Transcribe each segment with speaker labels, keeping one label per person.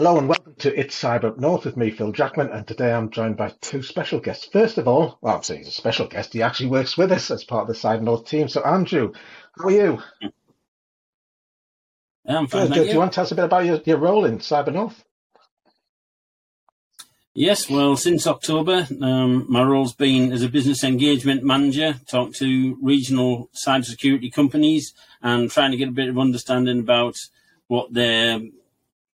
Speaker 1: Hello and welcome to It's Cyber Up North with me, Phil Jackman, and today I'm joined by two special guests. First of all, well, I'm saying he's a special guest, he actually works with us as part of the Cyber North team. So, Andrew, how are you?
Speaker 2: I'm fine.
Speaker 1: Good, good. Do you want to tell us a bit about your, your role in Cyber North?
Speaker 2: Yes, well, since October, um, my role's been as a business engagement manager, talk to regional cybersecurity companies and trying to get a bit of understanding about what their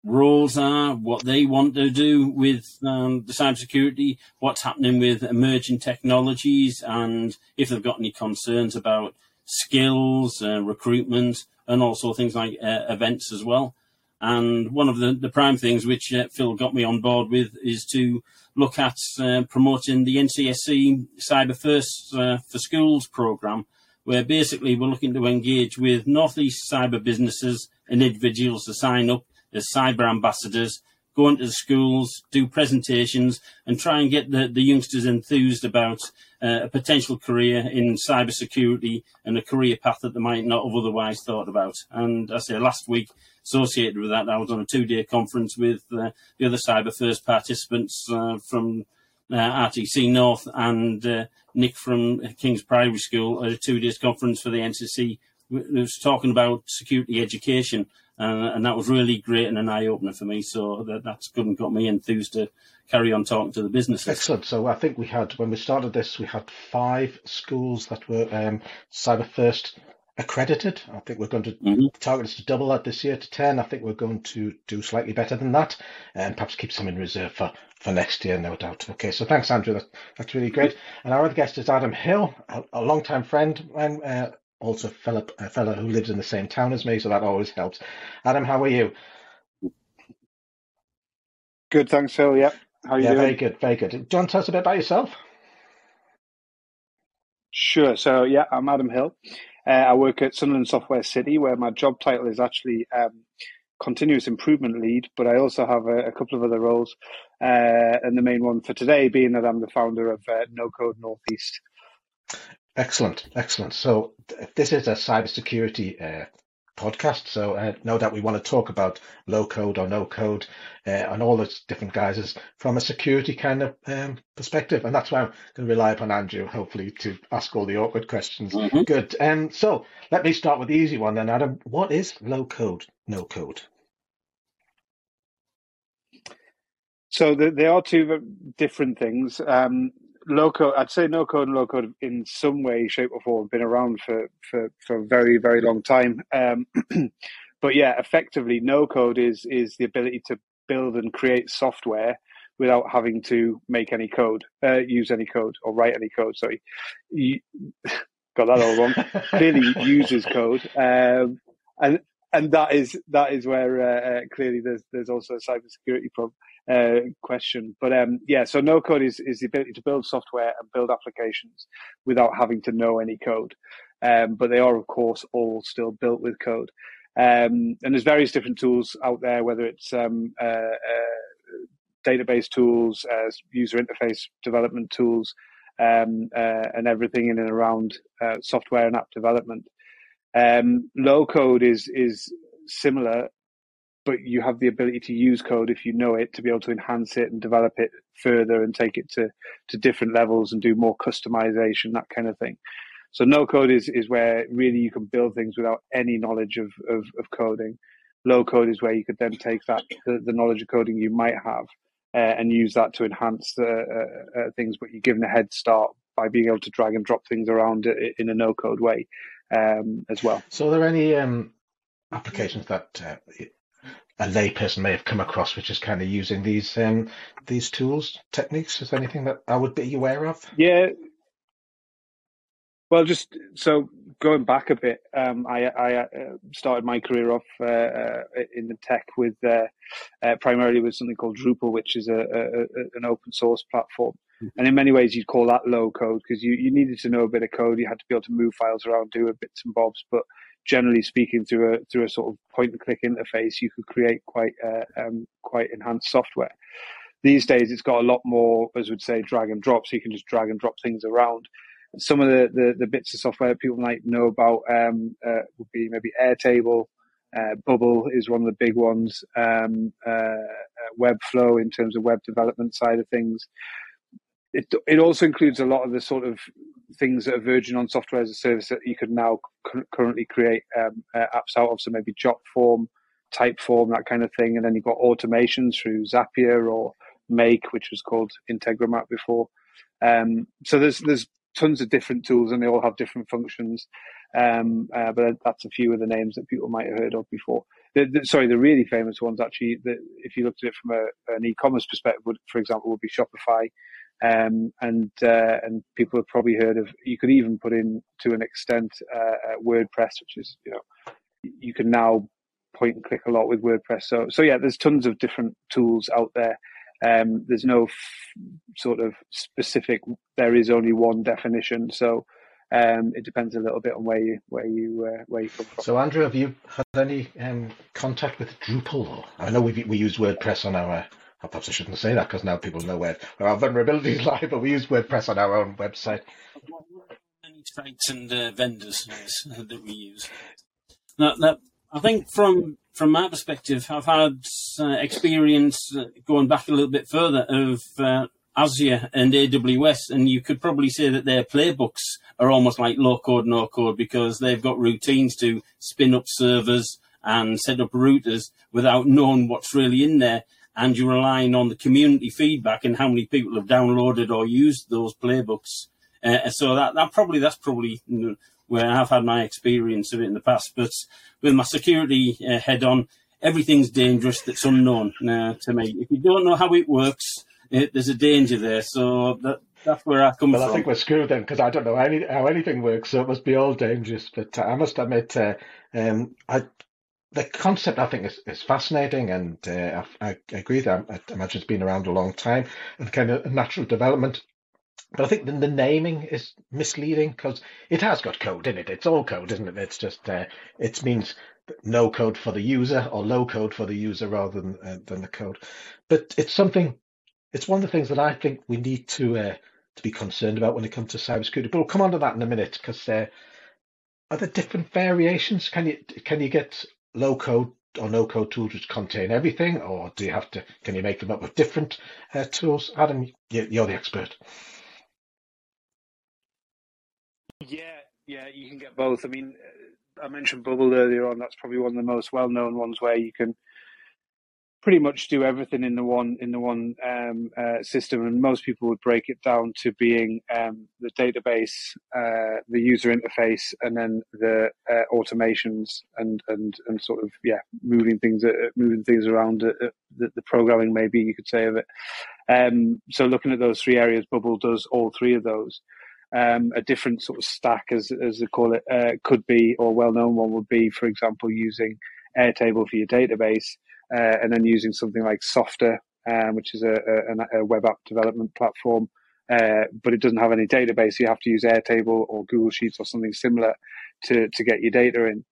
Speaker 2: roles are, what they want to do with um, the cybersecurity, what's happening with emerging technologies, and if they've got any concerns about skills, uh, recruitment, and also things like uh, events as well. And one of the, the prime things which uh, Phil got me on board with is to look at uh, promoting the NCSC Cyber First uh, for Schools program, where basically we're looking to engage with Northeast cyber businesses and individuals to sign up as cyber ambassadors, go into the schools, do presentations, and try and get the, the youngsters enthused about uh, a potential career in cybersecurity and a career path that they might not have otherwise thought about. And I say last week, associated with that, I was on a two-day conference with uh, the other Cyber First participants uh, from uh, RTC North and uh, Nick from King's Primary School at a two-day conference for the NCC. It was talking about security education uh, and that was really great and an eye opener for me. So that, that's good and got me enthused to carry on talking to the businesses.
Speaker 1: Excellent. So I think we had when we started this, we had five schools that were um, Cyber First accredited. I think we're going to mm-hmm. target is to double that this year to ten. I think we're going to do slightly better than that, and perhaps keep some in reserve for for next year, no doubt. Okay, so thanks, Andrew. That, that's really great. And our other guest is Adam Hill, a, a long-time friend and uh, also a fellow, a fellow who lives in the same town as me, so that always helps. Adam, how are you?
Speaker 3: Good, thanks, Phil. Yeah, how are you
Speaker 1: yeah,
Speaker 3: doing?
Speaker 1: very good, very good. Do you want to tell us a bit about yourself?
Speaker 3: Sure. So, yeah, I'm Adam Hill. Uh, I work at Sunderland Software City, where my job title is actually um, continuous improvement lead, but I also have a, a couple of other roles. Uh, and the main one for today being that I'm the founder of uh, No Code Northeast.
Speaker 1: Excellent, excellent. So this is a cybersecurity uh, podcast, so uh, no doubt we want to talk about low code or no code uh, and all those different guises from a security kind of um, perspective, and that's why I'm going to rely upon Andrew, hopefully, to ask all the awkward questions. Mm-hmm. Good. Um, so let me start with the easy one then, Adam. What is low code, no code?
Speaker 3: So the, they are two different things. Um, low code, I'd say no code and low code in some way, shape, or form been around for for for a very very long time. Um, but yeah, effectively, no code is is the ability to build and create software without having to make any code, uh, use any code, or write any code. Sorry, you, got that all wrong. clearly uses code, um, and and that is that is where uh, uh, clearly there's there's also a cybersecurity problem uh, question. But um, yeah, so no code is, is the ability to build software and build applications without having to know any code. Um, but they are, of course, all still built with code. Um, and there's various different tools out there, whether it's um, uh, uh, database tools, uh, user interface development tools, um, uh, and everything in and around uh, software and app development. Um, low code is is similar but you have the ability to use code if you know it to be able to enhance it and develop it further and take it to, to different levels and do more customization, that kind of thing. So no code is, is where really you can build things without any knowledge of, of, of coding. Low code is where you could then take that the, the knowledge of coding you might have uh, and use that to enhance the uh, uh, things, but you're given a head start by being able to drag and drop things around in a no code way um, as well.
Speaker 1: So, are there any um, applications that uh, a layperson may have come across, which is kind of using these um, these tools, techniques? Is there anything that I would be aware of?
Speaker 3: Yeah. Well, just so going back a bit, um, I, I uh, started my career off uh, uh, in the tech with uh, uh, primarily with something called Drupal, which is a, a, a an open source platform. Mm-hmm. And in many ways, you'd call that low code because you, you needed to know a bit of code. You had to be able to move files around, do a bits and bobs, but generally speaking, through a through a sort of point and click interface, you could create quite uh, um, quite enhanced software. These days, it's got a lot more, as we'd say, drag and drop, so you can just drag and drop things around. Some of the, the, the bits of software people might know about um, uh, would be maybe Airtable, Uh, Bubble is one of the big ones. Um, uh, uh, Webflow in terms of web development side of things. It it also includes a lot of the sort of things that are verging on software as a service that you could now cu- currently create um, uh, apps out of. So maybe Jotform, Typeform, that kind of thing. And then you've got automations through Zapier or Make, which was called Integromat before. Um, so there's there's tons of different tools and they all have different functions. Um, uh, but that's a few of the names that people might have heard of before. The, the, sorry, the really famous ones actually, the, if you looked at it from a, an e-commerce perspective, would, for example, would be Shopify. Um, and uh, and people have probably heard of. You could even put in to an extent uh, uh WordPress, which is you know you can now point and click a lot with WordPress. So so yeah, there's tons of different tools out there. Um, there's no f- sort of specific. There is only one definition. So um, it depends a little bit on where you where you uh, where you come from.
Speaker 1: So Andrew, have you had any um, contact with Drupal? I know we we use WordPress on our. Perhaps I shouldn't say that because now people know where, where our vulnerabilities lie. But we use WordPress on our own website.
Speaker 2: Many sites and uh, vendors that we use. That, that I think from from my perspective, I've had uh, experience uh, going back a little bit further of uh, Azure and AWS, and you could probably say that their playbooks are almost like low code, no code because they've got routines to spin up servers and set up routers without knowing what's really in there. And you're relying on the community feedback and how many people have downloaded or used those playbooks. Uh, so that, that probably that's probably where I've had my experience of it in the past. But with my security uh, head on, everything's dangerous that's unknown uh, to me. If you don't know how it works, it, there's a danger there. So that that's where I come
Speaker 1: well,
Speaker 2: from.
Speaker 1: Well, I think we're screwed then because I don't know any, how anything works, so it must be all dangerous. But uh, I must admit, uh, um, I, the concept I think is, is fascinating, and uh, I, I, agree that I, I, imagine it's been around a long time and kind of a natural development. But I think the, the naming is misleading because it has got code in it. It's all code, isn't it? It's just uh, it means no code for the user or low code for the user rather than uh, than the code. But it's something it's one of the things that I think we need to uh, to be concerned about when it comes to cybersecurity. But we'll come on to that in a minute because uh, are there different variations? Can you can you get low code or no code tools which contain everything, or do you have to? Can you make them up with different uh, tools? Adam, you're the expert.
Speaker 3: Yeah, yeah, you can get both. I mean, I mentioned Bubble earlier on. That's probably one of the most well-known ones where you can pretty much do everything in the one in the one um, uh, system, and most people would break it down to being um, the database, uh, the user interface, and then the uh, automations and and and sort of yeah, moving things uh, moving things around uh, uh, the, the, programming maybe you could say of it. Um, so looking at those three areas, Bubble does all three of those. Um, a different sort of stack, as as they call it, could be, or well known one would be, for example, using Airtable for your database uh, and then using something like Softr, um, which is a, a, a, web app development platform, uh, but it doesn't have any database. You have to use Airtable or Google Sheets or something similar to, to get your data in.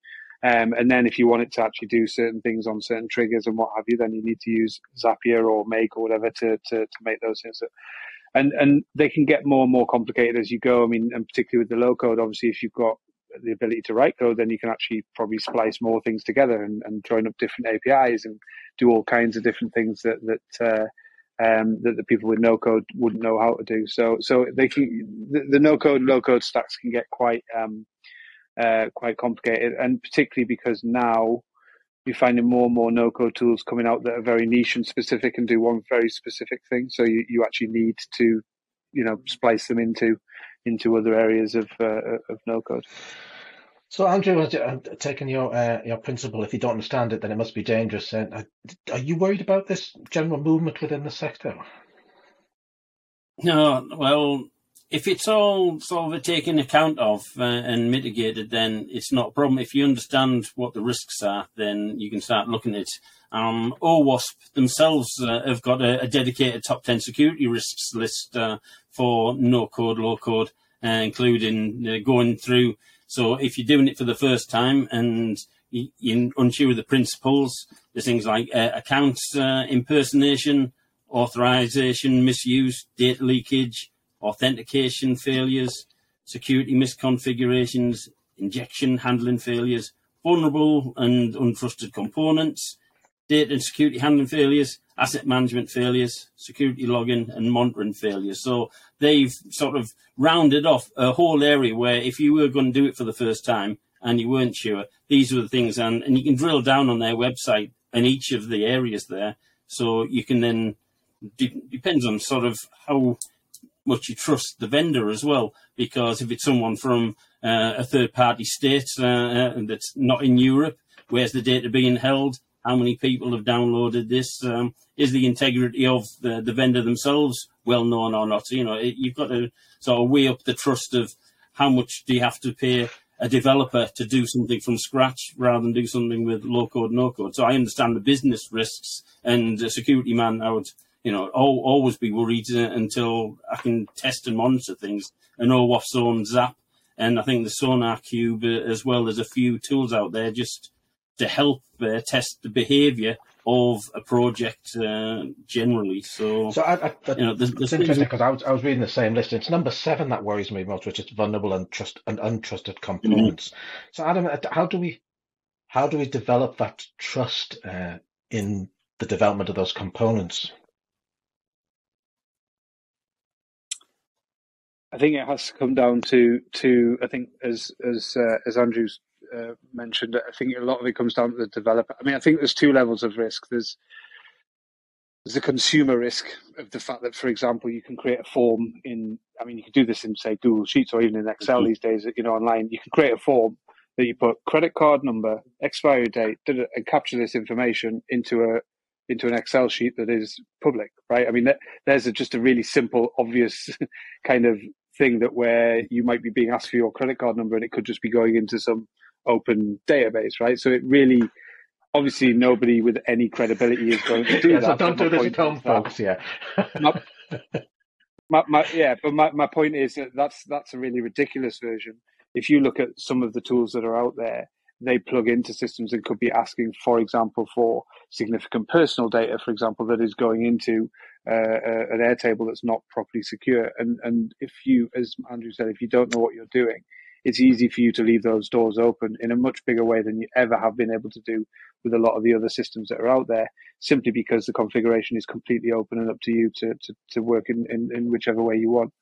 Speaker 3: Um, and then if you want it to actually do certain things on certain triggers and what have you, then you need to use Zapier or Make or whatever to, to, to make those things. And, and they can get more and more complicated as you go. I mean, and particularly with the low code, obviously, if you've got the ability to write code, then you can actually probably splice more things together and, and join up different APIs and do all kinds of different things that that uh, um, that the people with no code wouldn't know how to do. So so they can the, the no code low code stacks can get quite um, uh, quite complicated, and particularly because now you're finding more and more no code tools coming out that are very niche and specific and do one very specific thing. So you, you actually need to you know splice them into into other areas of uh, of no code.
Speaker 1: So, Andrew, taking your uh, your principle, if you don't understand it, then it must be dangerous. Uh, are you worried about this general movement within the sector?
Speaker 2: No, well, if it's all sort of taken account of uh, and mitigated, then it's not a problem. If you understand what the risks are, then you can start looking at it. Um, OWASP themselves uh, have got a, a, dedicated top 10 security risks list uh, for no code, low code, uh, including uh, going through so if you're doing it for the first time and you're unsure of the principles, there's things like uh, account uh, impersonation, authorization misuse, data leakage, authentication failures, security misconfigurations, injection handling failures, vulnerable and untrusted components, data and security handling failures, asset management failures, security logging, and monitoring failures. So they've sort of rounded off a whole area where if you were going to do it for the first time and you weren't sure, these were the things, and, and you can drill down on their website in each of the areas there. So you can then, de- depends on sort of how much you trust the vendor as well, because if it's someone from uh, a third party state uh, uh, that's not in Europe, where's the data being held? How many people have downloaded this? Um, is the integrity of the, the vendor themselves well known or not? You know, it, you've got to sort of weigh up the trust of how much do you have to pay a developer to do something from scratch rather than do something with low code, no code. So I understand the business risks and a security man, I would, you know, always be worried until I can test and monitor things. And OWASP's own Zap and I think the SonarQube uh, as well. There's a few tools out there just to help uh, test the behaviour of a project uh, generally. So,
Speaker 1: so I, I, you know, there's, there's it's interesting because I was, I was reading the same list. It's number seven that worries me most, which is vulnerable and trust and untrusted components. Mm-hmm. So, Adam, uh, how do we how do we develop that trust uh, in the development of those components?
Speaker 3: I think it has to come down to to I think as as uh, as Andrew's uh, mentioned, I think a lot of it comes down to the developer. I mean, I think there's two levels of risk. There's there's a consumer risk of the fact that, for example, you can create a form in. I mean, you can do this in say Google Sheets or even in Excel mm-hmm. these days. You know, online you can create a form that you put credit card number, expiry date, and capture this information into a into an Excel sheet that is public, right? I mean, that, there's a, just a really simple, obvious kind of thing that where you might be being asked for your credit card number and it could just be going into some open database, right? So it really, obviously, nobody with any credibility is going to do yeah, that.
Speaker 1: So don't do this at home, folks. Yeah. my,
Speaker 3: my, my, yeah, but my, my point is that that's that's a really ridiculous version. If you look at some of the tools that are out there, they plug into systems and could be asking, for example, for significant personal data, for example, that is going into uh, an Airtable that's not properly secure. And and if you, as Andrew said, if you don't know what you're doing, it's easy for you to leave those doors open in a much bigger way than you ever have been able to do with a lot of the other systems that are out there, simply because the configuration is completely open and up to you to to, to work in, in, in whichever way you want.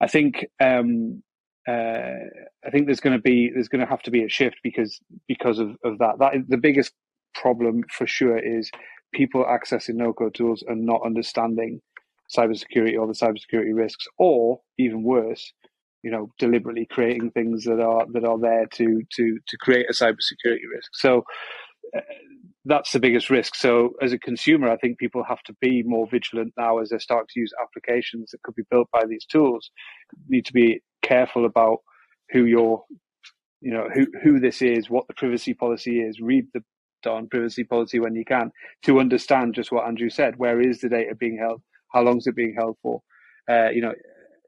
Speaker 3: I think um, uh, I think there's going to be there's going to have to be a shift because because of, of that. That is the biggest problem for sure is people accessing no code tools and not understanding cybersecurity or the cybersecurity risks, or even worse, you know, deliberately creating things that are that are there to to to create a cybersecurity risk. So. Uh, that's the biggest risk. So, as a consumer, I think people have to be more vigilant now as they start to use applications that could be built by these tools. Need to be careful about who you're, you know, who who this is, what the privacy policy is. Read the darn privacy policy when you can to understand just what Andrew said. Where is the data being held? How long is it being held for? Uh, you know,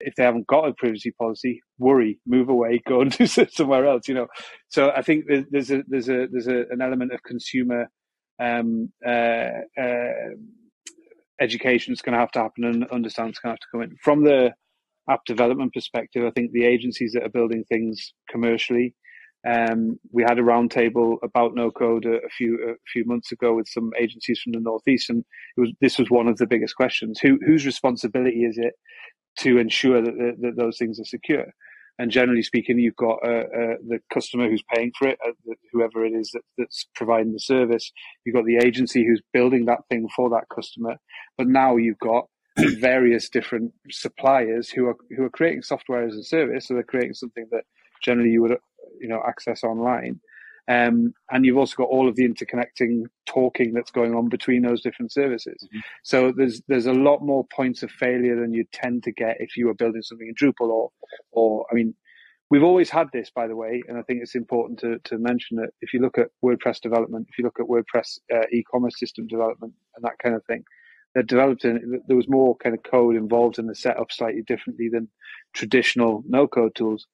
Speaker 3: if they haven't got a privacy policy, worry, move away, go and do somewhere else. You know, so I think there's, a there's a there's a, an element of consumer um, uh, uh, education that's going to have to happen and understand it's going to have to come in from the app development perspective, I think the agencies that are building things commercially, um, we had a roundtable about no code a, a, few a few months ago with some agencies from the northeast, and was, this was one of the biggest questions: who whose responsibility is it to ensure that, that those things are secure? And generally speaking, you've got uh, uh, the customer who's paying for it, uh, whoever it is that, that's providing the service. You've got the agency who's building that thing for that customer. But now you've got various different suppliers who are who are creating software as a service. So they're creating something that generally you would you know access online. Um, and you've also got all of the interconnecting talking that's going on between those different services. Mm-hmm. So there's there's a lot more points of failure than you tend to get if you are building something in Drupal or or I mean we've always had this by the way, and I think it's important to, to mention that if you look at WordPress development, if you look at WordPress uh, e-commerce system development and that kind of thing, they're developed in there was more kind of code involved in the setup slightly differently than traditional no code tools.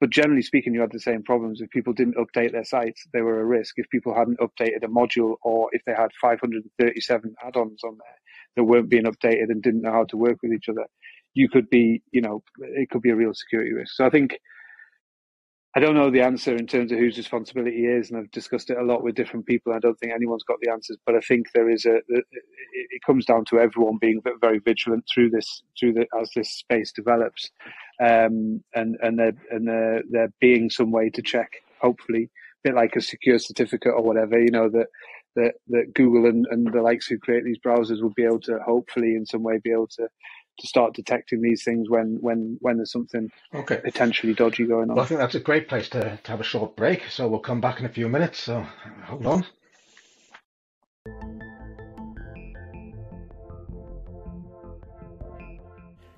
Speaker 3: But generally speaking, you had the same problems. If people didn't update their sites, they were a risk. If people hadn't updated a module or if they had 537 add-ons on there that weren't being updated and didn't know how to work with each other, you could be, you know, it could be a real security risk. So I think I don't know the answer in terms of whose responsibility is, and I've discussed it a lot with different people. I don't think anyone's got the answers, but I think there is a. It comes down to everyone being very vigilant through this, through the as this space develops, um, and and there and there there being some way to check, hopefully, a bit like a secure certificate or whatever, you know that that that Google and, and the likes who create these browsers will be able to hopefully in some way be able to to start detecting these things when when when there's something okay. potentially dodgy going on.
Speaker 1: Well, I think that's a great place to, to have a short break. So we'll come back in a few minutes. So hold on.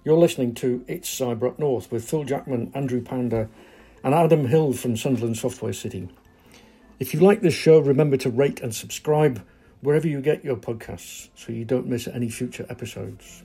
Speaker 4: You're listening to It's Cyber Up North with Phil Jackman, Andrew Pounder, and Adam Hill from Sunderland Software City. If you like this show, remember to rate and subscribe wherever you get your podcasts so you don't miss any future episodes.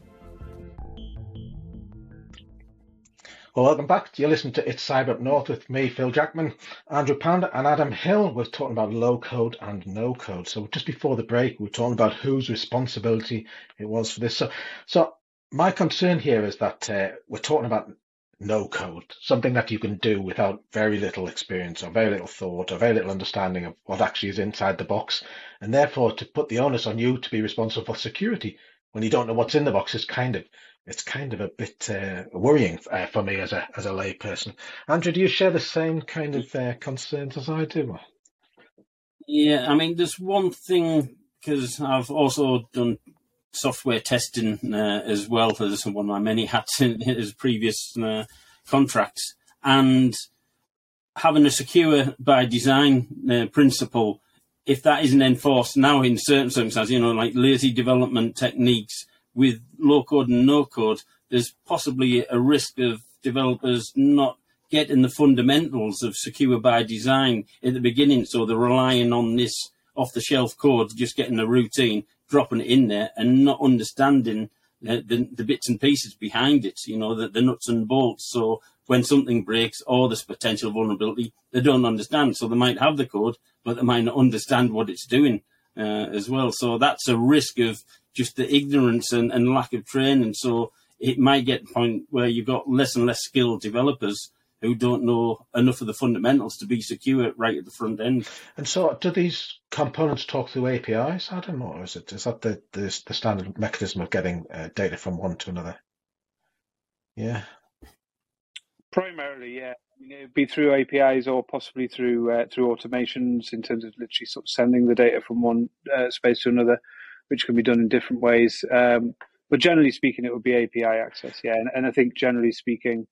Speaker 1: Well, welcome back. You're listening to It's Cyber Up North with me, Phil Jackman, Andrew Pounder, and Adam Hill. We're talking about low code and no code. So just before the break, we are talking about whose responsibility it was for this. So, so my concern here is that uh, we're talking about no code, something that you can do without very little experience or very little thought or very little understanding of what actually is inside the box. And therefore, to put the onus on you to be responsible for security when you don't know what's in the box is kind of it's kind of a bit uh, worrying uh, for me as a as a layperson. Andrew, do you share the same kind of uh, concerns as I do?
Speaker 2: Yeah, I mean, there's one thing because I've also done software testing uh, as well for one of my many hats in his previous uh, contracts, and having a secure by design uh, principle. If that isn't enforced now in certain circumstances, you know, like lazy development techniques, with low code and no code, there's possibly a risk of developers not getting the fundamentals of secure by design at the beginning. So they're relying on this off the shelf code, just getting the routine, dropping it in there, and not understanding the, the, the bits and pieces behind it, you know, the, the nuts and bolts. So when something breaks or there's potential vulnerability, they don't understand. So they might have the code, but they might not understand what it's doing uh, as well. So that's a risk of just the ignorance and, and lack of training. So it might get to a point where you've got less and less skilled developers who don't know enough of the fundamentals to be secure right at the front end.
Speaker 1: And so, do these components talk through APIs, Adam, or is it is that the the, the standard mechanism of getting uh, data from one to another? Yeah.
Speaker 3: Primarily, yeah. I mean, it'd be through APIs or possibly through uh, through automations in terms of literally sort of sending the data from one uh, space to another which can be done in different ways. Um, but generally speaking, it would be API access, yeah. And, and I think generally speaking,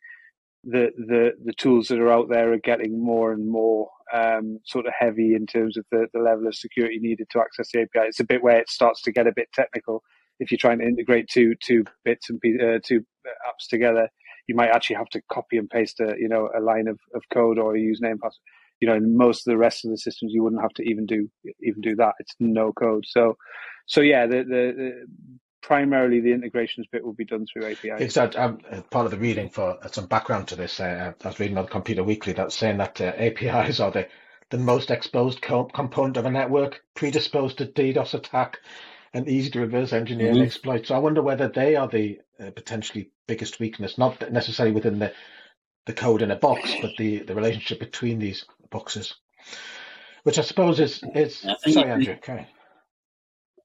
Speaker 3: the, the the tools that are out there are getting more and more um, sort of heavy in terms of the, the level of security needed to access the API. It's a bit where it starts to get a bit technical. If you're trying to integrate two two bits and uh, two apps together, you might actually have to copy and paste a you know a line of, of code or a username password you know, in most of the rest of the systems, you wouldn't have to even do even do that. It's no code. So, so yeah, the, the, the primarily the integrations bit will be done through APIs.
Speaker 1: Exactly. Um, part of the reading for uh, some background to this, uh, I was reading on Computer Weekly that's saying that uh, APIs are the the most exposed co- component of a network, predisposed to DDoS attack, and easy to reverse engineer mm-hmm. and exploit. So I wonder whether they are the uh, potentially biggest weakness, not necessarily within the the code in a box, but the, the relationship between these boxes, which I suppose is is. Sorry, Andrew. Okay.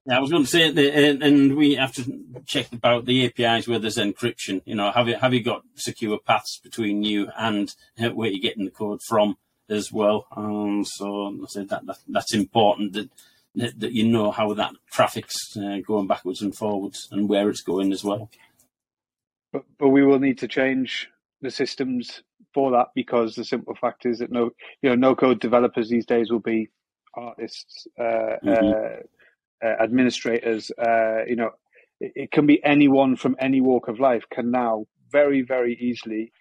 Speaker 2: Yeah, I was going to say and, and we have to check about the APIs where there's encryption. You know, have you have you got secure paths between you and where you're getting the code from as well? Um, so I said that, that that's important that that you know how that traffic's uh, going backwards and forwards and where it's going as well.
Speaker 3: But but we will need to change the systems for that because the simple fact is that no, you know, no code developers these days will be artists, uh, mm-hmm. uh, uh, administrators. Uh, you know, it, it, can be anyone from any walk of life can now very, very easily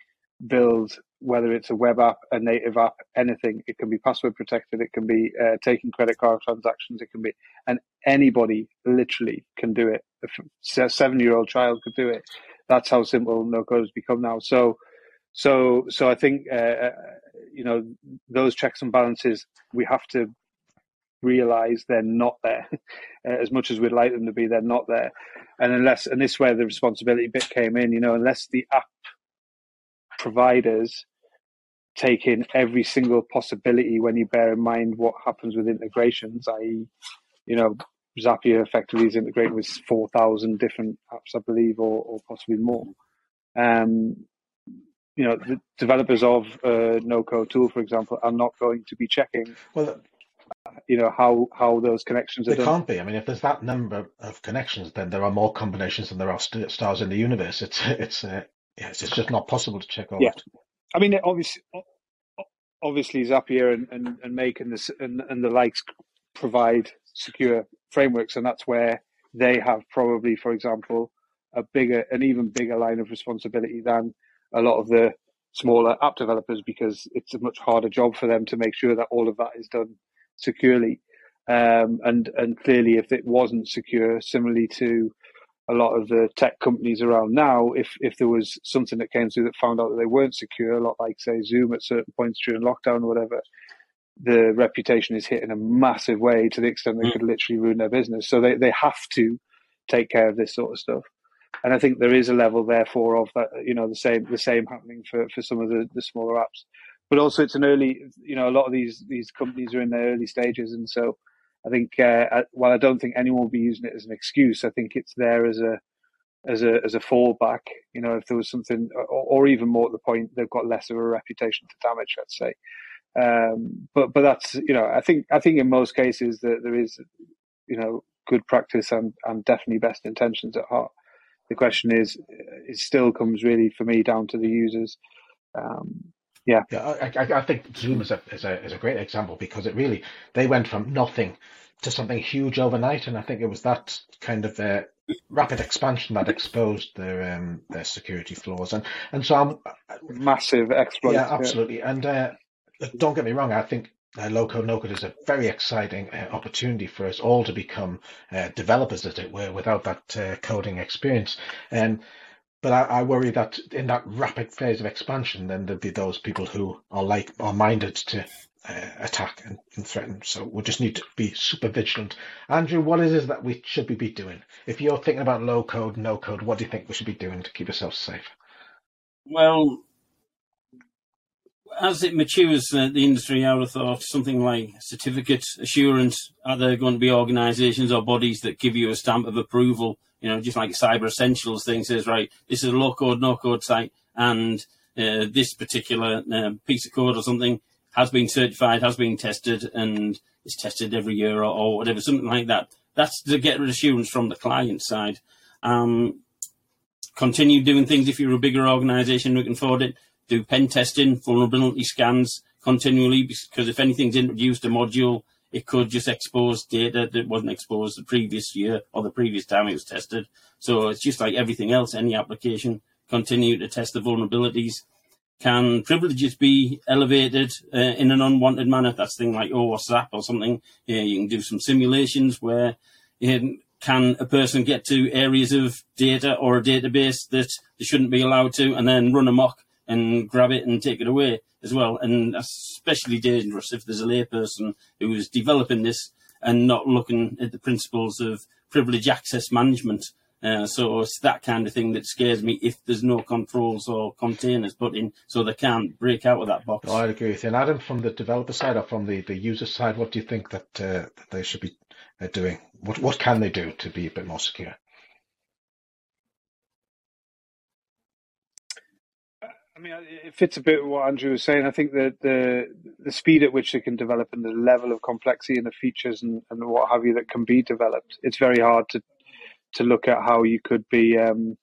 Speaker 3: build whether it's a web app, a native app, anything. It can be password protected. It can be uh, taking credit card transactions. It can be, and anybody literally can do it. A seven-year-old child could do it. That's how simple no code has become now. So so, so I think uh, uh, you know those checks and balances we have to realize they're not there as much as we'd like them to be. They're not there, and unless and this is where the responsibility bit came in. You know, unless the app providers take in every single possibility when you bear in mind what happens with integrations, i.e., you know, Zapier effectively is integrated with 4,000 different apps, I believe, or, or possibly more. Um, you know, the developers of a no-code tool, for example, are not going to be checking. Well, you know how how those connections are
Speaker 1: they
Speaker 3: done.
Speaker 1: can't be. I mean, if there's that number of connections, then there are more combinations than there are stars in the universe. It's it's uh, yeah, it's just not possible to check all
Speaker 3: yeah. I mean, obviously, obviously Zapier and, and, and Make and the, and, and the likes provide secure frameworks, and that's where they have probably, for example, a bigger, an even bigger line of responsibility than a lot of the smaller app developers because it's a much harder job for them to make sure that all of that is done securely. Um, and and clearly, if it wasn't secure, similarly to a lot of the tech companies around now, if if there was something that came through that found out that they weren't secure, a lot like say Zoom at certain points during lockdown or whatever, the reputation is hit in a massive way to the extent they mm. could literally ruin their business. So they, they have to take care of this sort of stuff. And I think there is a level, therefore, of that. You know, the same the same happening for, for some of the, the smaller apps. But also, it's an early. You know, a lot of these these companies are in their early stages, and so I think uh, while I don't think anyone will be using it as an excuse, I think it's there as a as a as a fallback. You know, if there was something, or, or even more at the point, they've got less of a reputation to damage. Let's say. Um, but but that's you know I think I think in most cases that there is you know good practice and, and definitely best intentions at heart. The question is, it still comes really for me down to the users. Um, yeah,
Speaker 1: yeah. I, I, think Zoom is a, is a is a great example because it really they went from nothing to something huge overnight, and I think it was that kind of uh, rapid expansion that exposed their um, their security flaws, and and so I'm
Speaker 3: massive exploit.
Speaker 1: Yeah, absolutely, yeah. and uh, don't get me wrong, I think uh, low code no code is a very exciting uh, opportunity for us all to become uh, developers, as it were, without that uh, coding experience. And but I, I, worry that in that rapid phase of expansion, then there'll be those people who are like are minded to uh, attack and, and, threaten. So we just need to be super vigilant. Andrew, what is it that we should be doing? If you're thinking about low code, no code, what do you think we should be doing to keep ourselves safe?
Speaker 2: Well, as it matures, uh, the industry, I would thought something like certificate assurance. Are there going to be organisations or bodies that give you a stamp of approval? You know, just like Cyber Essentials thing says, right, this is a low code, no code site, and uh, this particular uh, piece of code or something has been certified, has been tested, and is tested every year or, or whatever, something like that. That's to get assurance from the client side. Um, continue doing things if you're a bigger organisation who can afford it do pen testing, vulnerability scans continually, because if anything's introduced a module, it could just expose data that wasn't exposed the previous year or the previous time it was tested. So it's just like everything else, any application, continue to test the vulnerabilities. Can privileges be elevated uh, in an unwanted manner? That's thing like OWASP or something. Yeah, you can do some simulations where um, can a person get to areas of data or a database that they shouldn't be allowed to and then run amok and grab it and take it away as well. And especially dangerous if there's a layperson who is developing this and not looking at the principles of privilege access management. Uh, so it's that kind of thing that scares me if there's no controls or containers put in so they can't break out of that box.
Speaker 1: I agree with you. And Adam, from the developer side or from the, the user side, what do you think that, uh, that they should be uh, doing? What, what can they do to be a bit more secure?
Speaker 3: I mean, it fits a bit with what Andrew was saying. I think that the the speed at which they can develop and the level of complexity and the features and, and what have you that can be developed, it's very hard to to look at how you could be, um,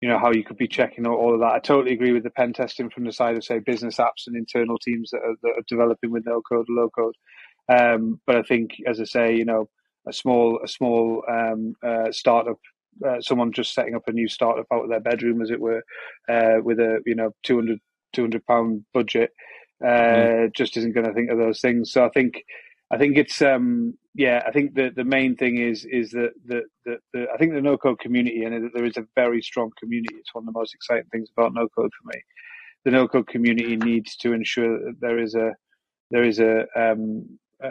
Speaker 3: you know, how you could be checking all of that. I totally agree with the pen testing from the side of say business apps and internal teams that are, that are developing with no code low code. Um, but I think, as I say, you know, a small a small um, uh, startup uh, someone just setting up a new startup out of their bedroom, as it were, uh, with a you know 200 200 pound budget, uh, mm. just isn't going to think of those things. So I think I think it's um, yeah. I think the the main thing is is that the, the, the I think the no code community and there is a very strong community. It's one of the most exciting things about no code for me. The no code community needs to ensure that there is a there is a um, uh,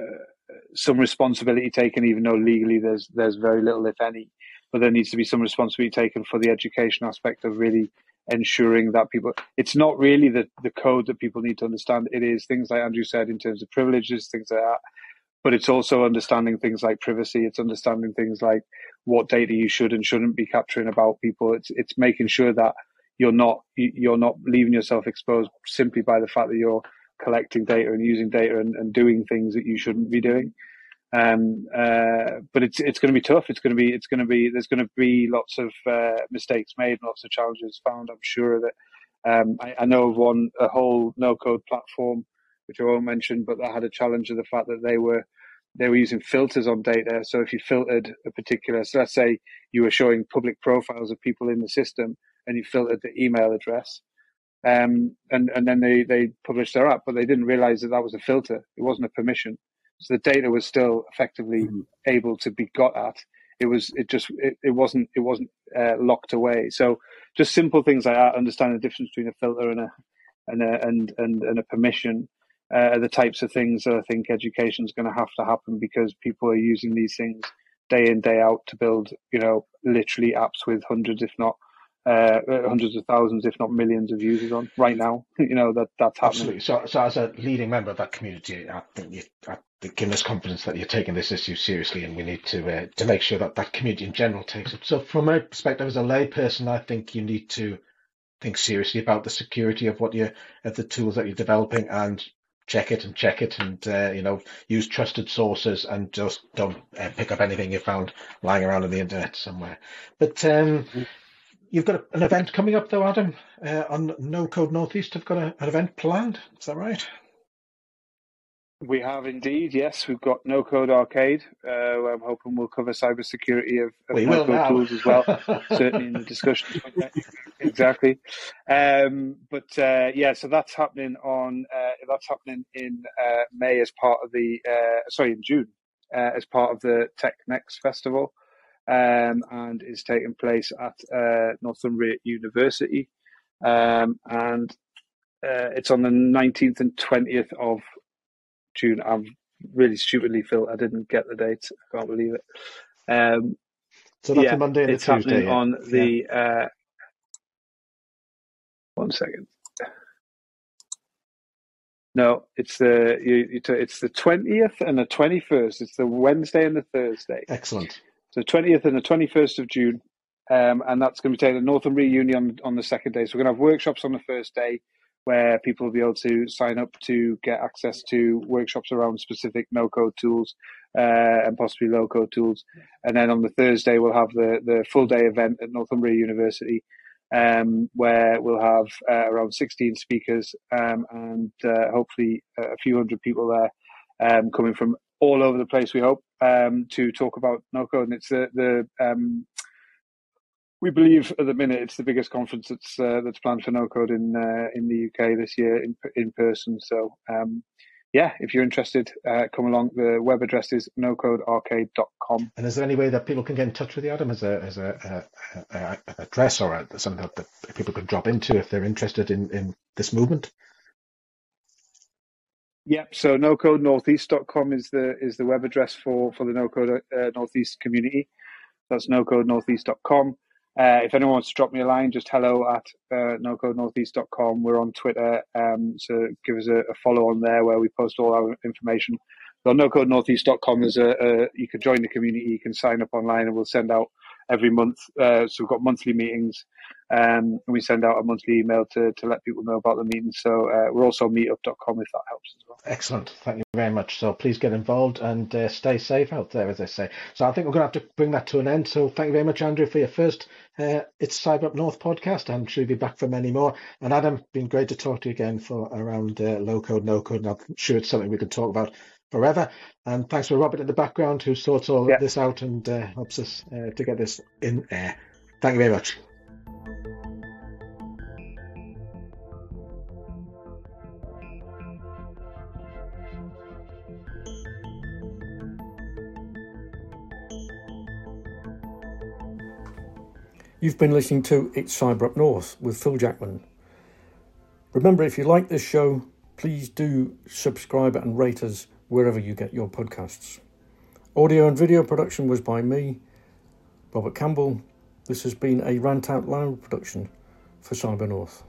Speaker 3: some responsibility taken, even though legally there's there's very little, if any, but there needs to be some responsibility taken for the education aspect of really ensuring that people it's not really the the code that people need to understand. It is things like andrew said in terms of privileges things like that. But it's also understanding things like privacy. It's understanding things like what data you should and shouldn't be capturing about people. It's it's making sure that you're not you're not leaving yourself exposed simply by the fact that you're collecting data and using data and, and doing things that you shouldn't be doing um, uh, but it's it's going to be tough. It's going to be it's going to be there's going to be lots of uh, mistakes made, lots of challenges found. I'm sure it. Um, I, I, know of one a whole no code platform, which I won't mention, but that had a challenge of the fact that they were they were using filters on data. So if you filtered a particular, so let's say you were showing public profiles of people in the system, and you filtered the email address, um, and and then they they published their app, but they didn't realize that that was a filter. It wasn't a permission. So the data was still effectively mm-hmm. able to be got at. It was it just it, it wasn't it wasn't uh, locked away. So just simple things like that, understand the difference between a filter and a and a and and, and a permission uh, are the types of things that I think education is going to have to happen because people are using these things day in day out to build you know literally apps with hundreds if not uh, hundreds of thousands, if not millions, of users on right now. You know that that's happening.
Speaker 1: Absolutely. So, so as a leading member of that community, I think you, I think giving us confidence that you're taking this issue seriously, and we need to uh, to make sure that that community in general takes it. So, from my perspective as a layperson, I think you need to think seriously about the security of what you of the tools that you're developing and check it and check it and uh, you know use trusted sources and just don't uh, pick up anything you found lying around on the internet somewhere but um, mm-hmm. You've got an event coming up, though, Adam, uh, on No Code Northeast. Have got a, an event planned. Is that right?
Speaker 3: We have indeed, yes. We've got No Code Arcade. Uh, I'm hoping we'll cover cybersecurity of, of no code tools as well. certainly in the discussion. exactly. Um, but uh, yeah, so that's happening on uh, that's happening in uh, May as part of the uh, sorry in June uh, as part of the Tech Next Festival um, and is taking place at uh, Northumbria University. Um, and uh, it's on the 19th and 20th of June. I'm really stupidly, Phil. I didn't get the date. I can't believe it. Um,
Speaker 1: so that's yeah, a Monday and
Speaker 3: it's
Speaker 1: a Tuesday.
Speaker 3: happening yeah. on the. Yeah. Uh, one second. No, it's the you, it's the twentieth and the twenty first. It's the Wednesday and the Thursday.
Speaker 1: Excellent.
Speaker 3: So 20th and the 21st of June. Um, and that's going to be taken at Northumbria Uni on, on the second day. So we're going to have workshops on the first day where people will be able to sign up to get access to workshops around specific no code tools uh, and possibly low code tools. And then on the Thursday, we'll have the, the full day event at Northumbria University. Um, where we'll have uh, around 16 speakers um, and uh, hopefully a few hundred people there um, coming from all over the place. We hope um, to talk about no code, and it's the the um, we believe at the minute it's the biggest conference that's uh, that's planned for no code in uh, in the UK this year in in person. So um, yeah, if you're interested, uh, come along. The web address is nocodearcade.com.
Speaker 1: And is there any way that people can get in touch with you, Adam, as a as a, a, a, a address or a, something that people can drop into if they're interested in, in this movement?
Speaker 3: Yep. So nocodenortheast.com is the is the web address for for the no code uh, northeast community. That's nocodenortheast.com. Uh, if anyone wants to drop me a line, just hello at uh, nocodenortheast.com. We're on Twitter, um, so give us a, a, follow on there where we post all our information. So nocodenortheast.com is a, a you can join the community, you can sign up online, and we'll send out every month. Uh, so we've got monthly meetings, um, and we send out a monthly email to, to let people know about the meetings. So uh, we're also meetup.com if that helps as well.
Speaker 1: Excellent. Thank you very much. So please get involved and uh, stay safe out there, as I say. So I think we're going to have to bring that to an end. So thank you very much, Andrew, for your first uh, It's Cyber Up North podcast. I'm sure you'll be back for many more. And Adam, been great to talk to you again for around uh, low code, no code. And I'm sure it's something we can talk about forever. And thanks for Robert in the background who sorts all yeah. this out and uh, helps us uh, to get this in air. Thank you very much.
Speaker 4: You've been listening to It's Cyber Up North with Phil Jackman. Remember, if you like this show, please do subscribe and rate us wherever you get your podcasts. Audio and video production was by me, Robert Campbell. This has been a Rant Out Loud production. for Cyber North.